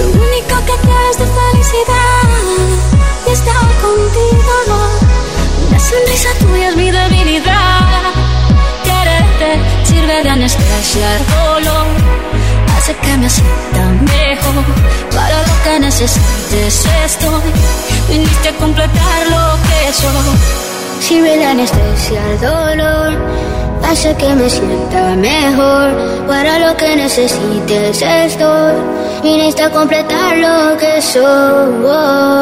Lo único que quiero es tu felicidad y estar contigo. Una sonrisa tuya es mi debilidad. Quererte sirve de anestesia el dolor. Hace que me sienta mejor. Para lo que necesites estoy. Viniste a completar lo que soy. Sirve de anestesia el dolor hace que me sienta mejor. Para lo que necesites estoy. Viniste a completar lo que soy.